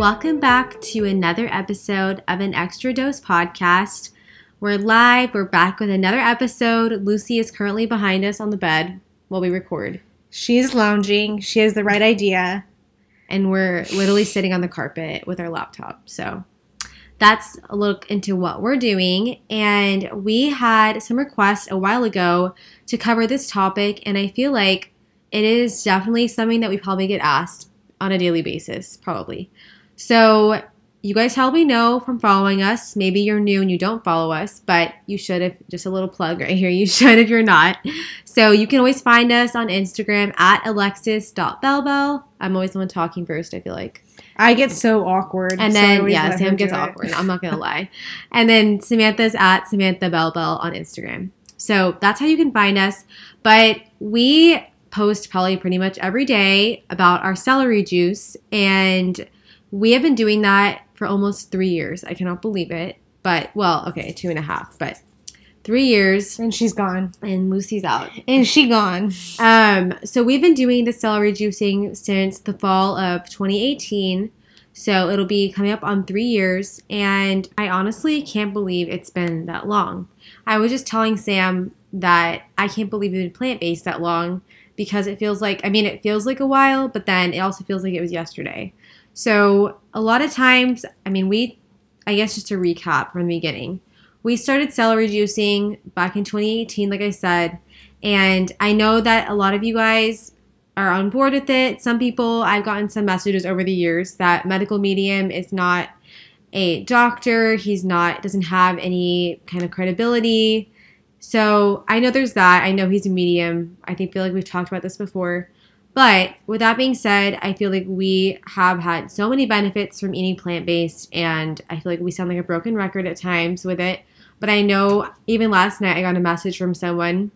Welcome back to another episode of an Extra Dose podcast. We're live. We're back with another episode. Lucy is currently behind us on the bed while we record, She's lounging. She has the right idea. and we're literally sitting on the carpet with our laptop. So that's a look into what we're doing. And we had some requests a while ago to cover this topic, and I feel like it is definitely something that we probably get asked on a daily basis, probably. So you guys probably know from following us. Maybe you're new and you don't follow us, but you should if just a little plug right here. You should if you're not. So you can always find us on Instagram at alexis.bellbell. I'm always the one talking first, I feel like. I get so awkward. And then always yeah, Sam gets it. awkward. I'm not gonna lie. And then Samantha's at Samantha Bell Bell on Instagram. So that's how you can find us. But we post probably pretty much every day about our celery juice, and we have been doing that for almost three years. I cannot believe it. But well, okay, two and a half, but three years, And she's gone. and Lucy's out. And she gone. Um, so we've been doing the celery juicing since the fall of 2018. So it'll be coming up on three years, and I honestly can't believe it's been that long. I was just telling Sam that I can't believe it's been plant based that long because it feels like I mean it feels like a while, but then it also feels like it was yesterday. So a lot of times, I mean we, I guess just to recap from the beginning, we started celery juicing back in 2018, like I said. And I know that a lot of you guys are on board with it. Some people, I've gotten some messages over the years that medical medium is not a doctor. He's not, doesn't have any kind of credibility. So I know there's that. I know he's a medium. I think feel like we've talked about this before. But with that being said, I feel like we have had so many benefits from eating plant based, and I feel like we sound like a broken record at times with it. But I know even last night I got a message from someone,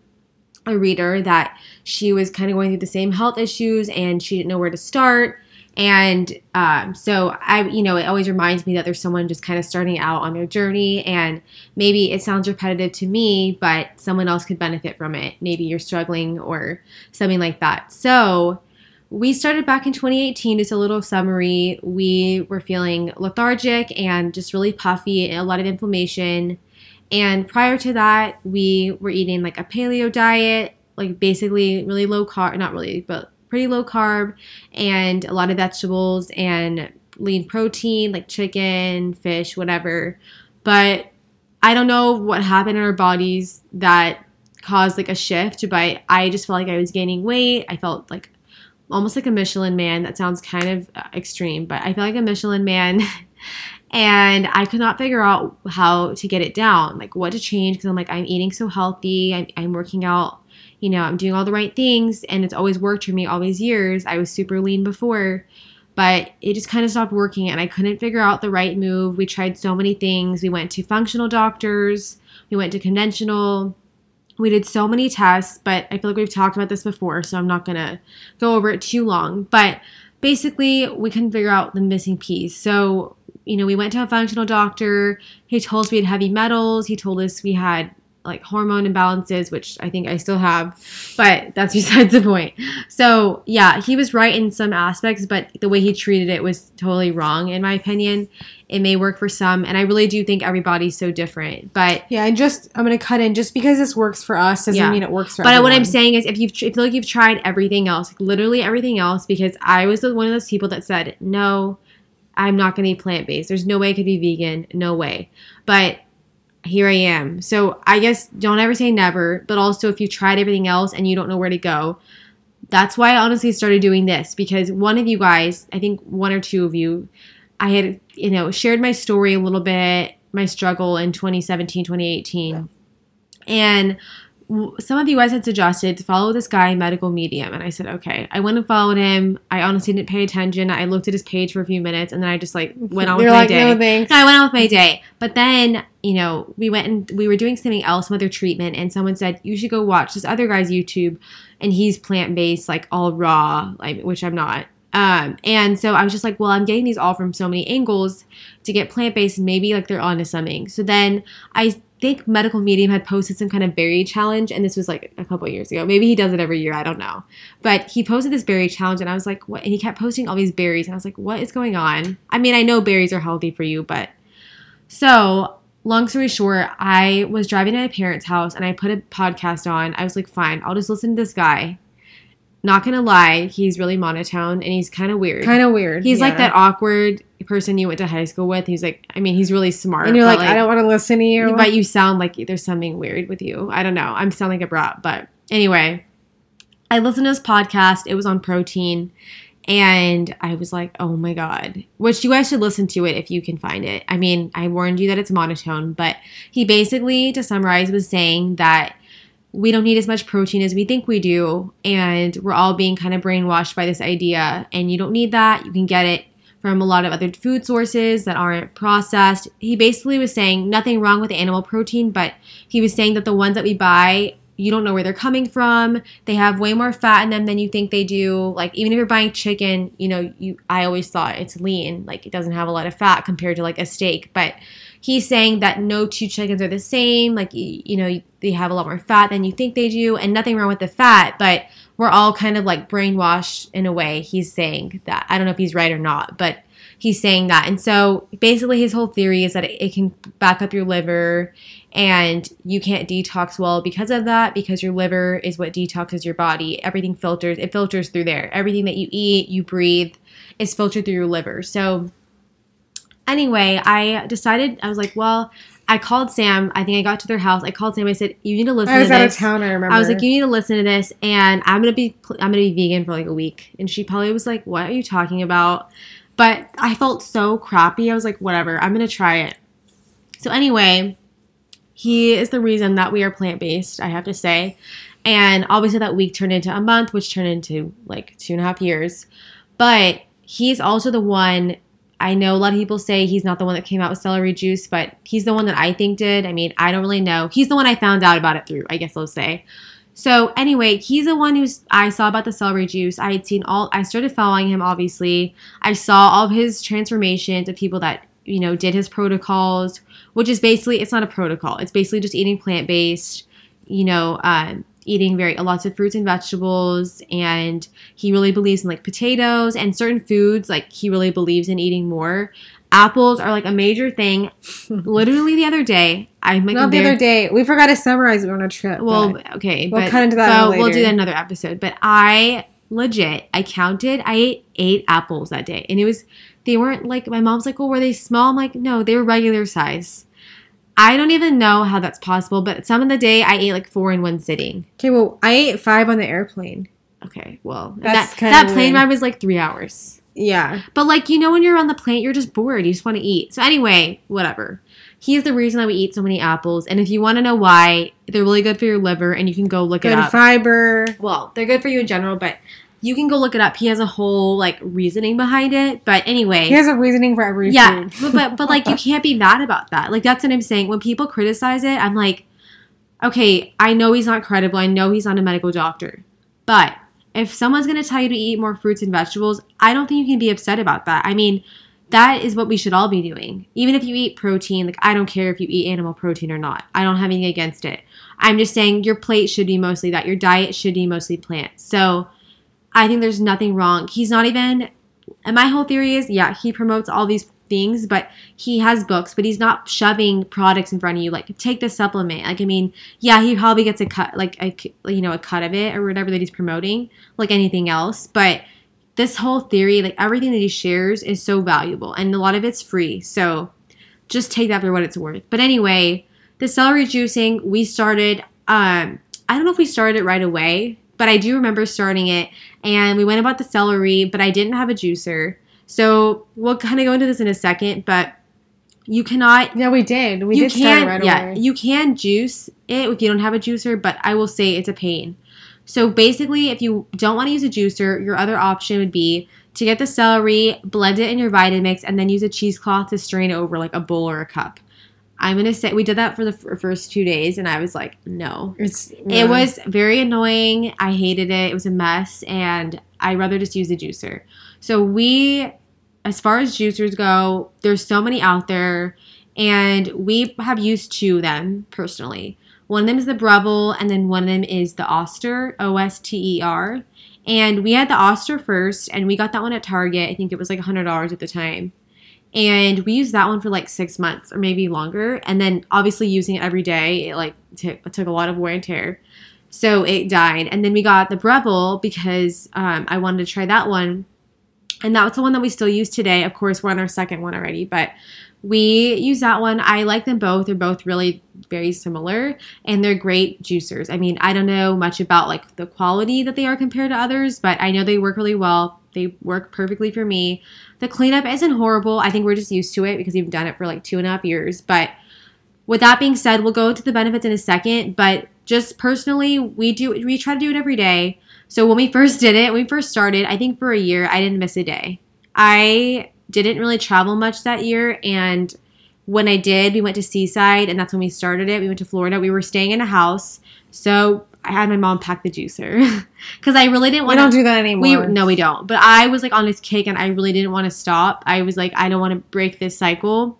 a reader, that she was kind of going through the same health issues and she didn't know where to start. And um, so I, you know, it always reminds me that there's someone just kind of starting out on their journey, and maybe it sounds repetitive to me, but someone else could benefit from it. Maybe you're struggling or something like that. So we started back in 2018. Just a little summary. We were feeling lethargic and just really puffy, a lot of inflammation. And prior to that, we were eating like a paleo diet, like basically really low carb, not really, but pretty low carb, and a lot of vegetables and lean protein, like chicken, fish, whatever. But I don't know what happened in our bodies that caused like a shift, but I just felt like I was gaining weight. I felt like almost like a Michelin man. That sounds kind of uh, extreme, but I feel like a Michelin man. and I could not figure out how to get it down, like what to change. Because I'm like, I'm eating so healthy, I'm, I'm working out, you know, I'm doing all the right things, and it's always worked for me all these years. I was super lean before, but it just kind of stopped working, and I couldn't figure out the right move. We tried so many things. We went to functional doctors, we went to conventional. We did so many tests, but I feel like we've talked about this before, so I'm not gonna go over it too long. But basically, we couldn't figure out the missing piece. So, you know, we went to a functional doctor. He told us we had heavy metals. He told us we had like hormone imbalances, which I think I still have, but that's besides the point. So, yeah, he was right in some aspects, but the way he treated it was totally wrong, in my opinion. It may work for some, and I really do think everybody's so different. But Yeah, and just I'm gonna cut in just because this works for us doesn't Yeah. mean it works for But everyone. what I'm saying is, if you if feel like you've tried everything else, like literally everything else, because I was one of those people that said, no, I'm not going to eat plant based. There's no way I could be vegan. No way. But here I am. So I guess don't ever say never. But also, if you tried everything else and you don't know where to go, that's why I honestly started doing this because one of you guys, I think one or two of you, I had, you know, shared my story a little bit, my struggle in 2017, 2018. And some of you guys had suggested to follow this guy, Medical Medium. And I said, okay. I went and followed him. I honestly didn't pay attention. I looked at his page for a few minutes and then I just like went on with You're my like, day. no thanks. No, I went on with my day. But then, you know, we went and we were doing something else, some other treatment, and someone said, You should go watch this other guy's YouTube and he's plant based, like all raw, like which I'm not. Um, and so I was just like, well, I'm getting these all from so many angles to get plant based, maybe like they're onto something. So then I think Medical Medium had posted some kind of berry challenge, and this was like a couple years ago. Maybe he does it every year. I don't know. But he posted this berry challenge, and I was like, what? And he kept posting all these berries, and I was like, what is going on? I mean, I know berries are healthy for you, but so long story short, I was driving to my parents' house, and I put a podcast on. I was like, fine, I'll just listen to this guy. Not gonna lie, he's really monotone and he's kind of weird. Kind of weird. He's like that awkward person you went to high school with. He's like, I mean, he's really smart. And you're but, like, I don't want to listen to you. but you sound like there's something weird with you. I don't know. I'm sounding like a brat, but anyway, I listened to his podcast. It was on protein, and I was like, oh my god. Which you guys should listen to it if you can find it. I mean, I warned you that it's monotone, but he basically, to summarize, was saying that we don't need as much protein as we think we do, and we're all being kind of brainwashed by this idea. And you don't need that. You can get it from a lot of other food sources that aren't processed. He basically was saying nothing wrong with animal protein, but he was saying that the ones that we buy, you don't know where they're coming from. They have way more fat in them than you think they do. Like even if you're buying chicken, you know, you I always thought it's lean, like it doesn't have a lot of fat compared to like a steak, but he's saying that no two chickens are the same, like you, know, they have a lot more fat than you think they do and nothing wrong with the fat, but we're all kind of like brainwashed in a way. He's saying that. I don't know if he's right or not, but he's saying that. And so basically, his whole theory is that it, it can back up your liver and you can't detox well because of that, because your liver is what detoxes your body. Everything filters, it filters through there. Everything that you eat, you breathe, is filtered through your liver. So, anyway, I decided, I was like, well, I called Sam. I think I got to their house. I called Sam. I said, "You need to listen I was to out this." of town. I remember. I was like, "You need to listen to this," and I'm gonna be I'm gonna be vegan for like a week. And she probably was like, "What are you talking about?" But I felt so crappy. I was like, "Whatever, I'm gonna try it." So anyway, he is the reason that we are plant based. I have to say, and obviously that week turned into a month, which turned into like two and a half years. But he's also the one. I know a lot of people say he's not the one that came out with celery juice, but he's the one that I think did. I mean, I don't really know. He's the one I found out about it through, I guess I'll say. So anyway, he's the one who's I saw about the celery juice. I had seen all I started following him obviously. I saw all of his transformations of people that, you know, did his protocols, which is basically it's not a protocol. It's basically just eating plant-based, you know, um eating very lots of fruits and vegetables and he really believes in like potatoes and certain foods like he really believes in eating more apples are like a major thing literally the other day i'm like not the other day. We forgot to summarize it on a trip. well but- okay we'll but, cut into that but we'll do that another episode but i legit i counted i ate eight apples that day and it was they weren't like my mom's like well were they small i'm like no they were regular size i don't even know how that's possible but some of the day i ate like four in one sitting okay, well, I ate five on the airplane. Okay, well, That's that that plane weird. ride was like three hours. Yeah. But like you know, when you're on the plane, you're just bored. You just want to eat. So anyway, whatever. He's the reason that we eat so many apples. And if you want to know why, they're really good for your liver, and you can go look it up. Good fiber. well, they're good for you in general, but you can go look it up. He has a whole like reasoning behind it. But anyway, He has a reasoning for every yeah, food. but, but but like you can't be mad about that. Like that's what I'm saying. When people criticize it, I'm like, okay, I know he's not credible. I know he's not a medical doctor, but if someone's gonna tell you to eat more fruits and vegetables, I don't think you can be upset about that. I mean, that is what we should all be doing. Even if you eat protein, like I don't care if you eat animal protein or not. I don't have anything against it. I'm just saying your plate should be mostly that. Your diet should be mostly plants. So I think there's nothing wrong. He's not even and my whole theory is, yeah, he promotes all these things, but he has books, but he's not shoving products in front of you. Like, take this supplement. Like, I mean, yeah, he probably gets a cut, like a you know a cut of it or whatever that he's promoting, like anything else. But this whole theory, like everything that he shares, is so valuable, and a lot of it's free. So just take that for what it's worth. But anyway, the celery juicing we started. Um, I don't know if we started it right away, but I do remember starting it, and we went about the celery, but I didn't have a juicer. So we'll kind of go into this in a second, but you cannot. Yeah, we did. We you did start right yeah, away. you can juice it if you don't have a juicer, but I will say it's a pain. So basically, if you don't want to use a juicer, your other option would be to get the celery, blend it in your Vitamix, and then use a cheesecloth to strain it over like a bowl or a cup. I'm gonna say we did that for the f- first two days, and I was like, no, It's it was very annoying. I hated it. It was a mess, and I'd rather just use a juicer. So we, as far as juicers go, there's so many out there, and we have used two of them personally. One of them is the Breville, and then one of them is the Oster, O S T E R. And we had the Oster first, and we got that one at Target. I think it was like $100 at the time. And we used that one for like six months or maybe longer. And then obviously using it every day, it like t- took a lot of wear and tear. So it died. And then we got the Breville because um, I wanted to try that one. And that was the one that we still use today. Of course, we're on our second one already, but we use that one. I like them both. They're both really very similar and they're great juicers. I mean, I don't know much about like the quality that they are compared to others, but I know they work really well. They work perfectly for me. The cleanup isn't horrible. I think we're just used to it because we've done it for like two and a half years. But with that being said, we'll go into the benefits in a second. But just personally, we do we try to do it every day. So when we first did it, when we first started, I think for a year, I didn't miss a day. I didn't really travel much that year and when I did, we went to Seaside and that's when we started it. We went to Florida. We were staying in a house. So I had my mom pack the juicer because I really didn't want. To We don't do that anymore. we no, we don't. But I was like on this kick, and I really didn't want to stop. I was like, I don't want to break this cycle.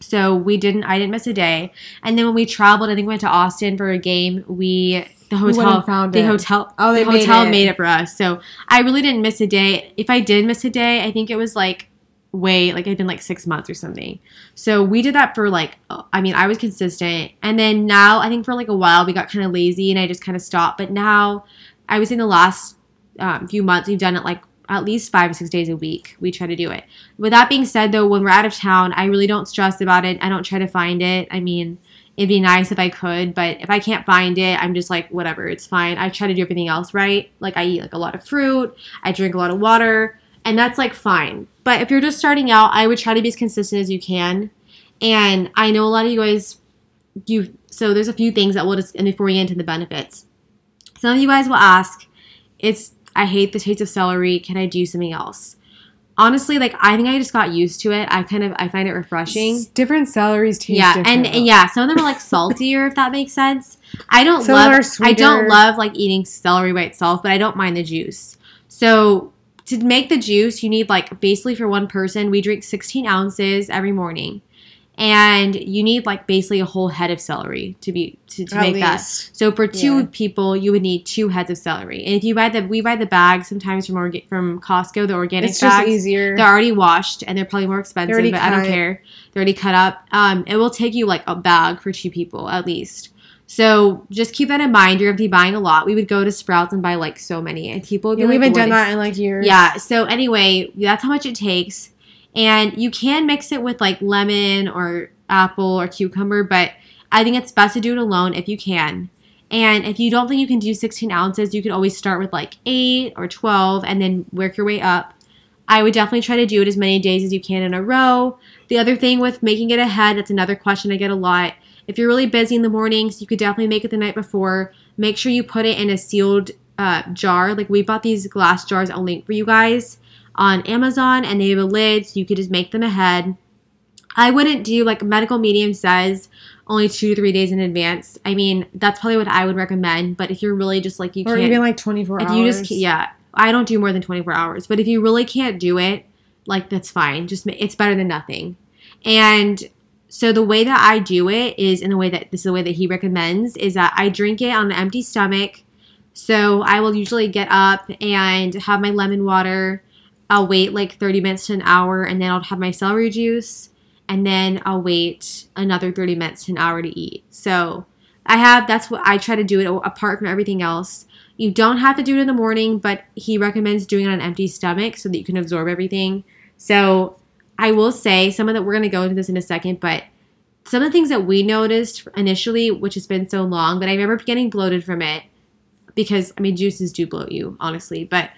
So we didn't. I didn't miss a day. And then when we traveled, I think we went to Austin for a game. We the hotel found the it. hotel Oh, they the made hotel it. made it for us. So I really didn't miss a day. If I did miss a day, I think it was like way like it'd been like six months or something. So we did that for like uh, I mean I was consistent, and then now I think for like a while we got kind of lazy and I just kind of stopped. But now I was in the last um, few months we've done it like at least five or six days a week. We try to do it. With that being said, though, when we're out of town, I really don't stress about it. I don't try to find it. I mean. It'd be nice if I could, but if I can't find it, I'm just like, whatever, it's fine. I try to do everything else right. Like, I eat like a lot of fruit, I drink a lot of water, and that's like fine. But if you're just starting out, I would try to be as consistent as you can. And I know a lot of you guys, you so there's a few things that we'll just and before we get into the benefits. Some of you guys will ask, "It's I hate the taste of celery. Can I do something else?" Honestly, like I think I just got used to it. I kind of I find it refreshing. S- Different celeries taste Yeah, different. and, and yeah, some of them are like saltier, if that makes sense. I don't Some love. I don't love like eating celery by itself, but I don't mind the juice. So to make the juice, you need like basically for one person, we drink 16 ounces every morning, and you need like basically a whole head of celery to be to, to make that. So for two Yeah. people, you would need two heads of celery. And if you buy the we buy the bag sometimes from orga- from Costco, the organic It's just bags. easier. They're already washed and they're probably more expensive, but I don't care. They're already cut up. Um, it will take you like a bag for two people at least. So just keep that in mind. You're gonna be buying a lot. We would go to Sprouts and buy like so many, and people would be Yeah, we haven't "What done that in like years. Yeah. So anyway, that's how much it takes, and you can mix it with like lemon or apple or cucumber, but I think it's best to do it alone if you can. And if you don't think you can do 16 ounces, you can always start with like eight or 12, and then work your way up. I would definitely try to do it as many days as you can in a row. The other thing with making it ahead, that's another question I get a lot. If you're really busy in the mornings, you could definitely make it the night before. Make sure you put it in a sealed uh, jar. Like we bought these glass jars. I'll link for you guys on Amazon, and they have a lid, so you could just make them ahead. I wouldn't do like medical medium says only two to three days in advance. I mean, that's probably what I would recommend. But if you're really just like you Or can't, even like 24 if hours. you just yeah i don't do more than 24 hours but if you really can't do it like that's fine just it's better than nothing and so the way that i do it is in the way that this is the way that he recommends is that i drink it on an empty stomach so i will usually get up and have my lemon water i'll wait like 30 minutes to an hour and then i'll have my celery juice and then i'll wait another 30 minutes to an hour to eat so i have that's what i try to do it apart from everything else you don't have to do it in the morning, but he recommends doing it on an empty stomach so that you can absorb everything. So I will say some of that we're going to go into this in a second, but some of the things that we noticed initially, which has been so long, but I remember getting bloated from it because I mean juices do bloat you, honestly, but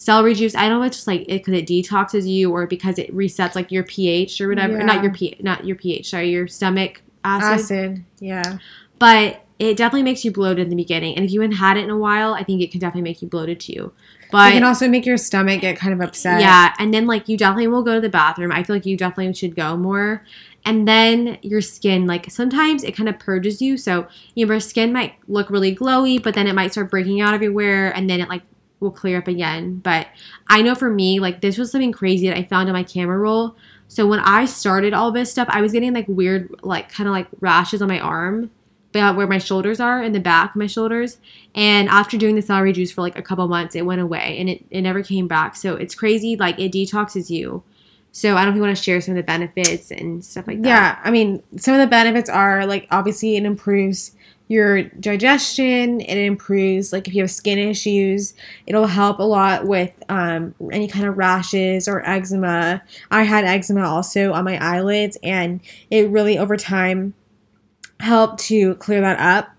celery juice, I don't know if it's just like it because it detoxes you or because it resets like your pH or whatever. Yeah. Not your pH, not your pH, sorry, your stomach acid acid. Yeah. but it definitely makes you bloated in the beginning. And if you haven't had it in a while, I think it can definitely make you bloated too. But it can also make your stomach get kind of upset. yeah, and then like you definitely will go to the bathroom. I feel like you definitely should go more. And then your skin, like sometimes it kind of purges you. So your skin might look really glowy, but then it might start breaking out everywhere, and then it like will clear up again. But I know for me, like this was something crazy that I found in my camera roll. So when I started all this stuff, I was getting like weird, like kind of like rashes on my arm, about where my shoulders are in the back of my shoulders. And after doing the celery juice for like a couple months, it went away and it, it never came back. So it's crazy. Like it detoxes you. So I don't know if you want to share some of the benefits and stuff like that. Yeah, I mean, some of the benefits are like obviously it improves your digestion. It improves like if you have skin issues, it'll help a lot with um, any kind of rashes or eczema. I had eczema also on my eyelids, and it really over time helped to clear that up.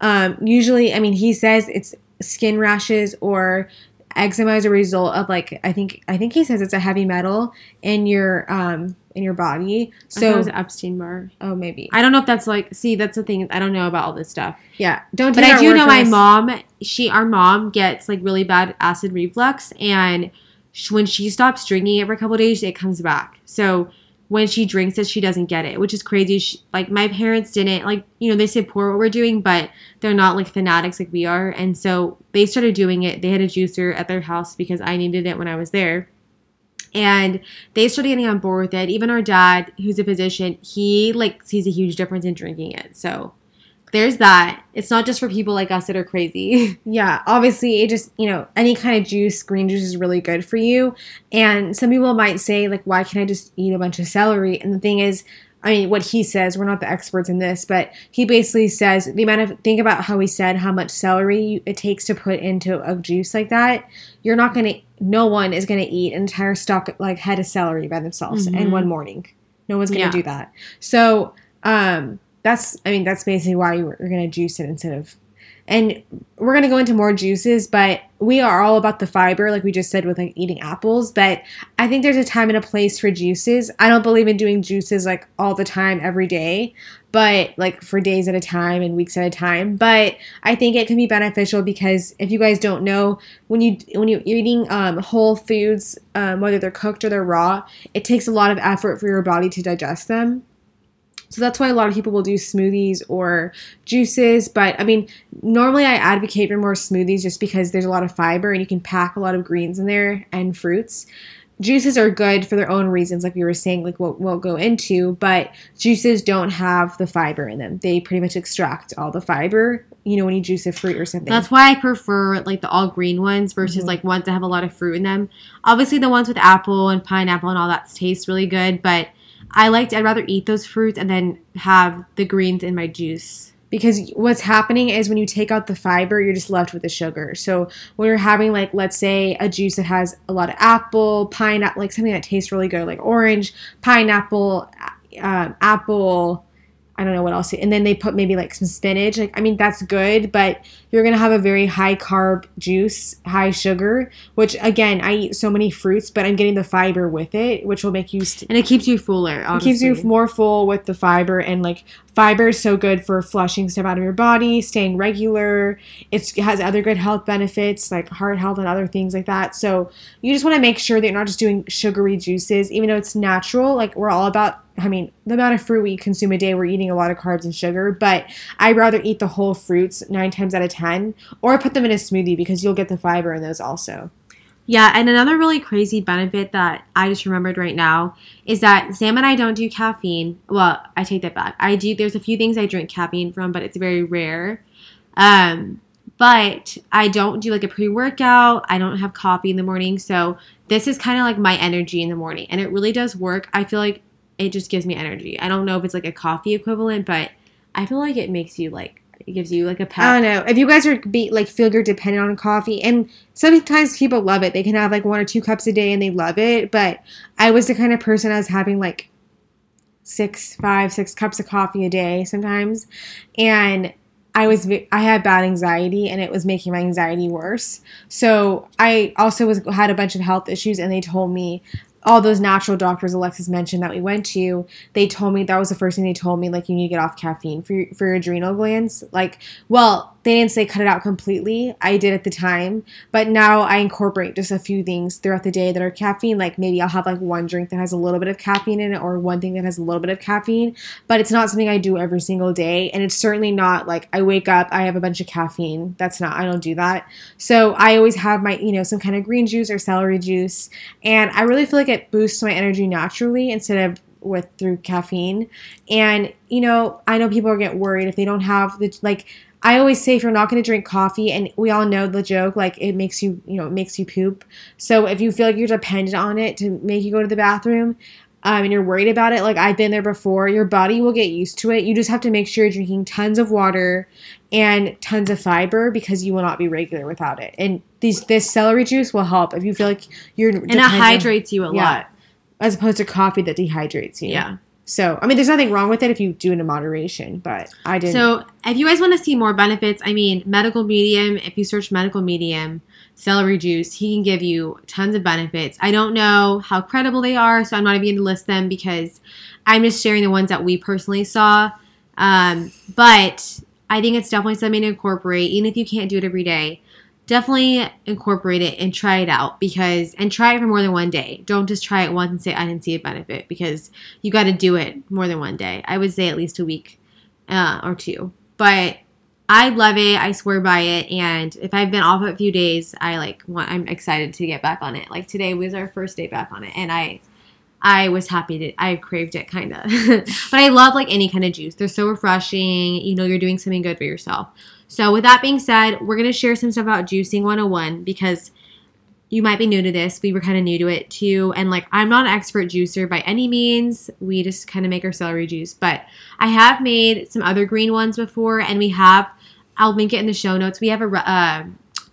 Um, usually, I mean, he says it's skin rashes or eczema as a result of like I think I think he says it's a heavy metal in your um in your body. So it was Epstein Barr. oh maybe I don't know if that's like. See, that's the thing. I don't know about all this stuff. yeah. Don't But I do know my mom. She, our mom, gets like really bad acid reflux, and sh- when she stops drinking it for a couple days, it comes back. So when she drinks it, she doesn't get it, which is crazy. She, like my parents didn't like you know they support what we're doing, but they're not like fanatics like we are, and so they started doing it. They had a juicer at their house because I needed it when I was there. And they started getting on board with it. Even our dad, who's a physician, he like sees a huge difference in drinking it. So there's that. It's not just for people like us that are crazy. Yeah, obviously, it just, you know, any kind of juice, green juice is really good for you. And some people might say, like, why can't I just eat a bunch of celery? And the thing is, I mean, what he says, we're not the experts in this, but he basically says the amount of, think about how he said how much celery it takes to put into a juice like that. You're not going to, no one is going to eat an entire stalk, like, head of celery by themselves in Mhm. one morning. No one's going to Yeah. do that. So, um, that's, I mean, that's basically why you're going to juice it instead of and we're going to go into more juices but we are all about the fiber like we just said with like eating apples. But i think there's a time and a place for juices. I don't believe in doing juices like all the time every day but like for days at a time and weeks at a time. But i think it can be beneficial because if you guys don't know when you when you're eating um, whole foods um, whether they're cooked or they're raw it takes a lot of effort for your body to digest them so that's why a lot of people will do smoothies or juices. But I mean, normally I advocate for more smoothies just because there's a lot of fiber and you can pack a lot of greens in there and fruits. Juices are good for their own reasons, like we were saying, like what we'll go into, but juices don't have the fiber in them. They pretty much extract all the fiber, you know, when you juice a fruit or something. That's why I prefer like the all green ones versus Mhm. like ones that have a lot of fruit in them. Obviously, the ones with apple and pineapple and all that taste really good, but I like I'd rather eat those fruits and then have the greens in my juice. because what's happening is when you take out the fiber you're just left with the sugar so when you're having like let's say a juice that has a lot of apple pineapple like something that tastes really good like orange pineapple um, apple i don't know what else and then they put maybe like some spinach like i mean that's good but you're gonna have a very high carb juice high sugar which again i eat so many fruits but i'm getting the fiber with it which will make you st- And it keeps you fuller. it keeps you more full with the fiber and like fiber is so good for flushing stuff out of your body staying regular it's, it has other good health benefits like heart health and other things like that so you just want to make sure that you're not just doing sugary juices even though it's natural like we're all about i mean the amount of fruit we consume a day we're eating a lot of carbs and sugar but i'd rather eat the whole fruits nine times out of ten or put them in a smoothie because you'll get the fiber in those also Yeah, and another really crazy benefit that I just remembered right now is that Sam and I don't do caffeine. Well, I take that back. I do. There's a few things I drink caffeine from, but it's very rare. Um, but I don't do like a pre-workout. I don't have coffee in the morning, so this is kind of like my energy in the morning, and it really does work. I feel like it just gives me energy. I don't know if it's like a coffee equivalent, but I feel like it makes you like it gives you like a pep. I don't know. If you guys are be like feel you're dependent on coffee, and sometimes people love it. They can have like one or two cups a day and they love it. But I was the kind of person I was having like six, five, six cups of coffee a day sometimes, and I was I had bad anxiety and it was making my anxiety worse. So I also was had a bunch of health issues, and they told me all those natural doctors Alexis mentioned that we went to, they told me that was the first thing they told me like you need to get off caffeine for your, for your adrenal glands. Like, well, they didn't say cut it out completely. I did at the time, but now I incorporate just a few things throughout the day that are caffeine. Like maybe I'll have like one drink that has a little bit of caffeine in it, or one thing that has a little bit of caffeine. But it's not something I do every single day, and it's certainly not like I wake up, I have a bunch of caffeine. That's not. I don't do that. So I always have my you know some kind of green juice or celery juice, and I really feel like it boosts my energy naturally instead of with through caffeine. And you know, I know people get worried if they don't have the like I always say if you're not going to drink coffee, and we all know the joke, like it makes you, you know, it makes you poop. So if you feel like you're dependent on it to make you go to the bathroom, um, and you're worried about it, like I've been there before, your body will get used to it. You just have to make sure you're drinking tons of water and tons of fiber because you will not be regular without it. And these this celery juice will help if you feel like you're and it hydrates you a yeah, lot as opposed to coffee that dehydrates you. Yeah. So, I mean, there's nothing wrong with it if you do it in moderation, but I didn't. So, if you guys want to see more benefits, I mean, medical medium, if you search medical medium, celery juice, he can give you tons of benefits. I don't know how credible they are, so I'm not even going to list them because I'm just sharing the ones that we personally saw. Um, but I think it's definitely something to incorporate, even if you can't do it every day definitely incorporate it and try it out because and try it for more than one day. Don't just try it once and say I didn't see a benefit because you got to do it more than one day. I would say at least a week uh, or two. But I love it. I swear by it. And if I've been off a few days, I like want. I'm excited to get back on it. Like today was our first day back on it, and I. I was happy to I craved it kind of. but I love like any kind of juice. They're so refreshing. You know you're doing something good for yourself. So, with that being said, we're going to share some stuff about Juicing 101 because you might be new to this. We were kind of new to it too. And like, I'm not an expert juicer by any means. We just kind of make our celery juice. But I have made some other green ones before, and we have, I'll link it in the show notes. We have a, uh,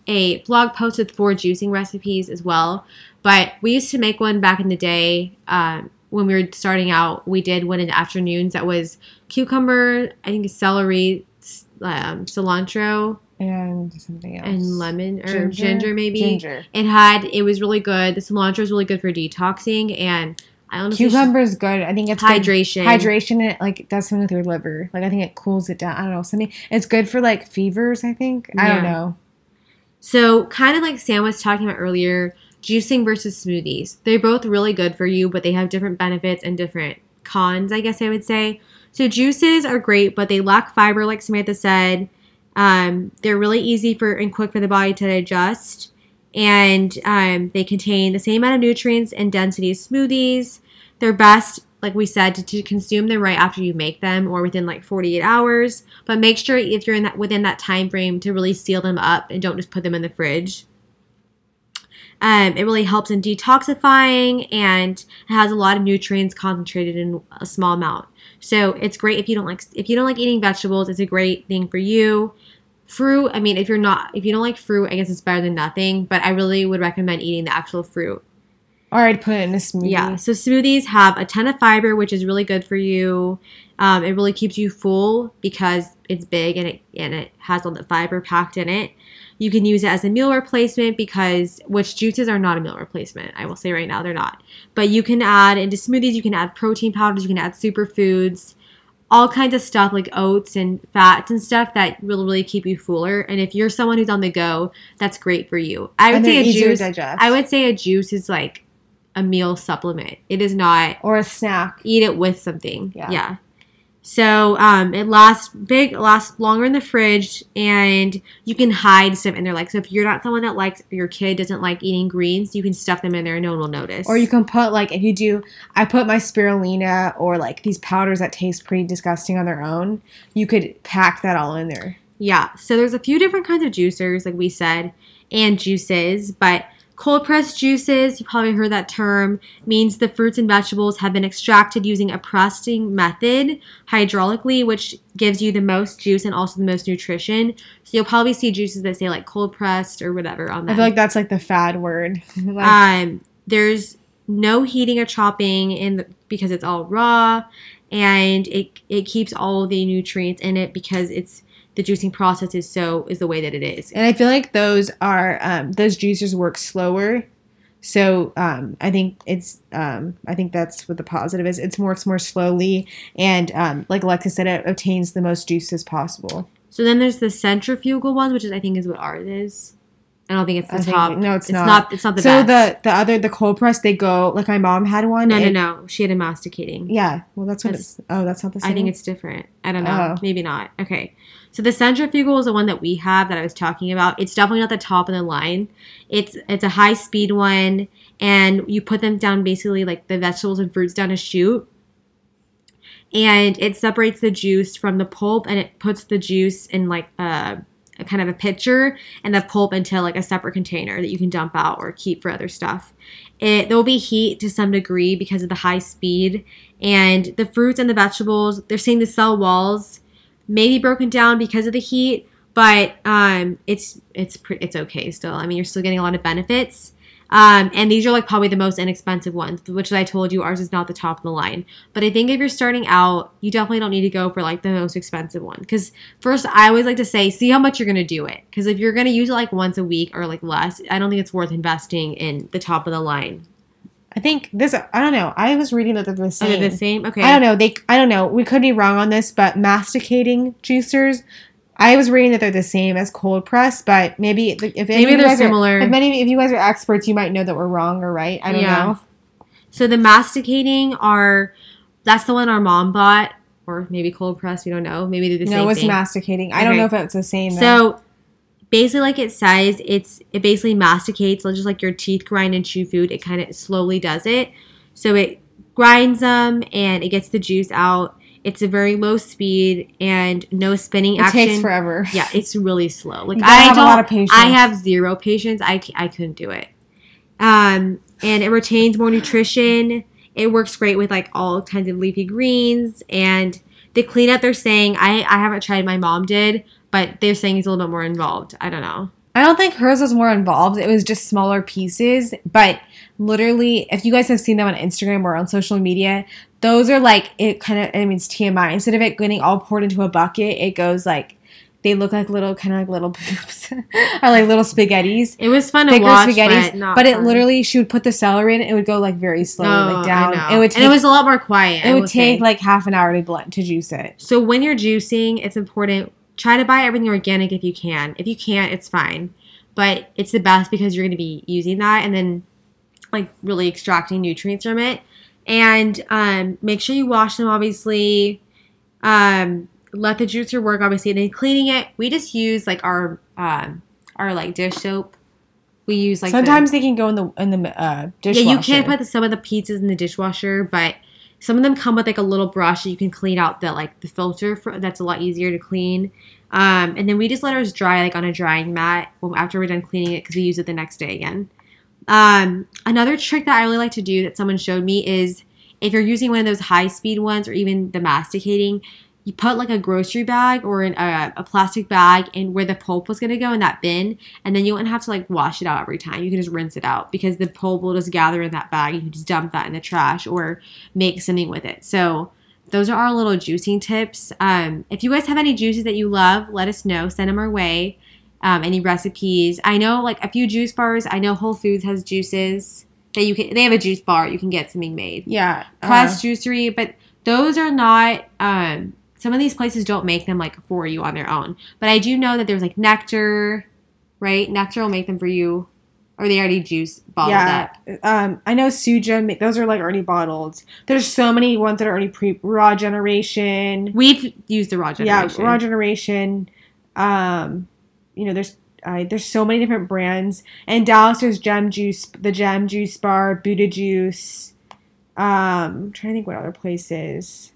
a blog post with four juicing recipes as well. But we used to make one back in the day. Um, when we were starting out, we did one in the afternoons that was cucumber, I think celery, um, cilantro and something else and lemon or ginger, ginger maybe. Ginger. It had it was really good. The cilantro is really good for detoxing and I honestly cucumber is good. I think it's hydration. Good. Hydration it like does something with your liver. Like I think it cools it down. I don't know something. It's good for like fevers. I think I don't know. So kind of like Sam was talking about earlier, juicing versus smoothies. They're both really good for you, but they have different benefits and different cons. I guess I would say. So juices are great, but they lack fiber, like Samantha said. Um, they're really easy for and quick for the body to digest, and um, they contain the same amount of nutrients and density as smoothies. They're best, like we said, to, to, consume them right after you make them or within like 48 hours. But make sure if you're in that within that time frame to really seal them up and don't just put them in the fridge. Um, it really helps in detoxifying and it has a lot of nutrients concentrated in a small amount. So it's great if you don't like if you don't like eating vegetables. It's a great thing for you. Fruit, I mean, if you're not if you don't like fruit, I guess it's better than nothing. But I really would recommend eating the actual fruit. Or I'd put it in a smoothie. Yeah. So smoothies have a ton of fiber, which is really good for you. Um, it really keeps you full because it's big and it and it has all the fiber packed in it. You can use it as a meal replacement because which juices are not a meal replacement. I will say right now they're not. But you can add into smoothies, you can add protein powders, you can add superfoods, all kinds of stuff like oats and fats and stuff that will really keep you fuller. And if you're someone who's on the go, that's great for you. I would say a juice. I would say a juice is like a meal supplement. It is not or a snack. Eat it with something. Yeah. yeah. So um, it lasts big, lasts longer in the fridge, and you can hide stuff in there. Like, so if you're not someone that likes, your kid doesn't like eating greens, you can stuff them in there and no one will notice. Or you can put like if you do, I put my spirulina or like these powders that taste pretty disgusting on their own. You could pack that all in there. Yeah. So there's a few different kinds of juicers, like we said, and juices, but Cold pressed juices, you probably heard that term, means the fruits and vegetables have been extracted using a pressing method hydraulically, which gives you the most juice and also the most nutrition. So you'll probably see juices that say like cold pressed or whatever on them. I feel like that's like the fad word. like- um, there's no heating or chopping in the, because it's all raw, and it it keeps all the nutrients in it because it's the juicing process is so is the way that it is. And I feel like those are um, those juicers work slower. So um, I think it's um, I think that's what the positive is. It's works more slowly, and um, like Alexis said, it obtains the most juices possible. So then there's the centrifugal ones, which is I think is what ours is. I don't think it's the I think- top. no, it's it's not. not. It's not the so best. the the other the cold press they go like my mom had one. no, no, no. She had a masticating. Yeah, well that's what That's- it's. Oh, that's not the same. I think it's different. I don't know. Oh. Maybe not. Okay. So the centrifugal is the one that we have that I was talking about. It's definitely not the top of the line. It's it's a high speed one, and you put them down basically like the vegetables and fruits down a chute, and it separates the juice from the pulp, and it puts the juice in like a, a kind of a pitcher, and the pulp into like a separate container that you can dump out or keep for other stuff. It there will be heat to some degree because of the high speed, and the fruits and the vegetables. They're saying the cell walls may be broken down because of the heat, but um, it's it's it's okay still. I mean, you're still getting a lot of benefits. Um, and these are like probably the most inexpensive ones, which I told you ours is not the top of the line. But I think if you're starting out, you definitely don't need to go for like the most expensive one. Because first, I always like to say, see how much you're gonna do it. Because if you're gonna use it like once a week or like less, I don't think it's worth investing in the top of the line. I think this. I don't know. I was reading that they're the oh, same. Are they the same? Okay. I don't know. They. I don't know. We could be wrong on this, but masticating juicers. I was reading that they're the same as cold press, but maybe if any Maybe of you they're guys are- similar. if many if you guys are experts, you might know that we're wrong or right. I don't Yeah. know. So the masticating are that's the one our mom bought, or maybe cold press. We don't know. Maybe they're the no, same it was thing. masticating. I don't know if it's the same. though. So basically, like it says, it's it basically masticates, just like your teeth grind and chew food. It kind of slowly does it. So it grinds them and it gets the juice out. It's a very low speed and no spinning it action. takes forever. Yeah, it's really slow. Like I have a don't. lot of patience. I have zero patience. I, I couldn't do it. Um, and it retains more nutrition. It works great with like all kinds of leafy greens and the cleanup. They're saying I I haven't tried. My mom did, but they're saying it's a little bit more involved. I don't know. I don't think hers was more involved. It was just smaller pieces. But literally, if you guys have seen them on Instagram or on social media, those are like it kind of. I mean, it's TMI. Instead of it getting all poured into a bucket, it goes like they look like little kind of like little poops or like little spaghettis. It was fun to watch, spaghettis, but but it fun. literally she would put the celery in it. Would go like very slowly, Oh, like down. It would take. and it was a lot more quiet. it would take say. like half an hour to blend to juice it. So when you're juicing, it's important try to buy everything organic if you can. If you can't, it's fine. But it's the best because you're going to be using that and then like really extracting nutrients from it. And um, make sure you wash them obviously. Um, let the juicer work obviously and then cleaning it. We just use like our um, our like dish soap. We use like the- Sometimes they can go in the in the uh, dishwasher. yeah, you can put the, some of the pizzas in the dishwasher, but some of them come with like a little brush that you can clean out the like the filter. For, that's a lot easier to clean. Um, and then we just let ours dry like on a drying mat after we're done cleaning it because we use it the next day again. Um, another trick that I really like to do that someone showed me is if you're using one of those high speed ones or even the masticating, you put like a grocery bag or an, uh, a plastic bag in where the pulp was going to go in that bin and then you wouldn't have to like wash it out every time. You can just rinse it out because the pulp will just gather in that bag you can just dump that in the trash or make something with it. So those are our little juicing tips. Um, if you guys have any juices that you love let us know. Send them our way. Um, any recipes. I know like a few juice bars. I know whole foods has juices that you can they have a juice bar. You can get something made. Yeah, uh, Quest Juicery, but those are not. Um, some of these places don't make them like for you on their own. But I do know that there's like Nekter, right? Nekter will make them for you, or they already juice bottled yeah. up. Um, I know Suja. Those are like already bottled. There's so many ones that are already pre raw generation. We've used the raw generation. Yeah, raw generation. Um, you know, there's uh, there's so many different brands. And Dallas, there's Gem Juice, the Gem Juice Bar, Buddha Juice. Um, I'm trying to think what other places.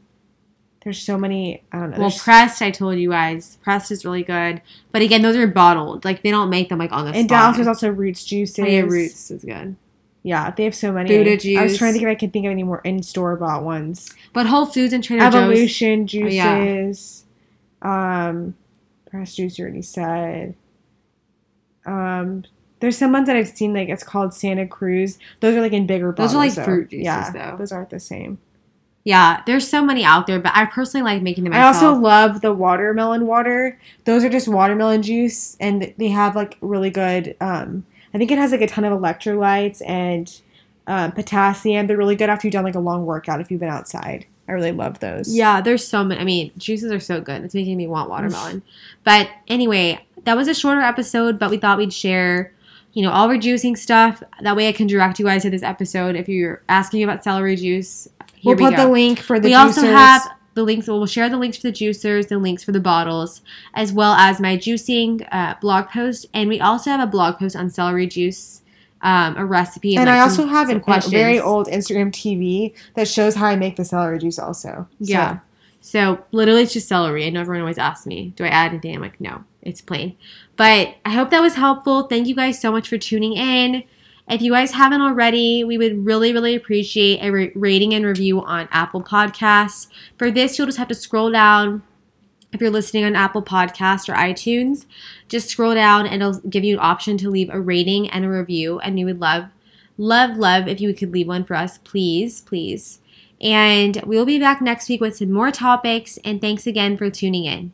There's so many. I don't know. well, Pressed, I told you guys, Pressed is really good. But again, those are bottled. Like they don't make them like on the in spot. Dallas, there's also Roots Juices. Oh, yeah, Roots is good. Yeah, they have so many. Buddha I was trying to think if I could think of any more in store bought ones. But Whole Foods and Trader Joe's. Evolution Oh, yeah. juices. Um, Press Juice you already said. Um, there's some ones that I've seen like it's called Santa Cruz. Those are like in bigger Bottles, Those are like fruit juices, Yeah, though. those aren't the same. Yeah, there's so many out there, but I personally like making them I also love the watermelon water. Those are just watermelon juice, and they have like really good. Um, I think it has like a ton of electrolytes and um, potassium. They're really good after you've done like a long workout if you've been outside. I really love those. Yeah, there's so many. I mean, juices are so good. It's making me want watermelon. but anyway, that was a shorter episode, but we thought we'd share, you know, all our juicing stuff. That way I can direct you guys to this episode if you're asking about celery juice. Here We'll we put go. the link for the we juicers. also have the links. We'll share the links for the juicers, the links for the bottles, as well as my juicing uh, blog post. And we also have a blog post on celery juice, um, a recipe, and like, I also some- have some a very old Instagram TV that shows how I make the celery juice. Also, Yeah. So literally, it's just celery. I know everyone always asks me, "Do I add anything?" I'm like, "No, it's plain." But I hope that was helpful. Thank you guys so much for tuning in. If you guys haven't already, we would really, really appreciate a ra- rating and review on Apple Podcasts. For this, you'll just have to scroll down. If you're listening on Apple Podcast or iTunes, just scroll down and it'll give you an option to leave a rating and a review. And we would love, love, love if you could leave one for us, please, please. And we'll be back next week with some more topics. And thanks again for tuning in.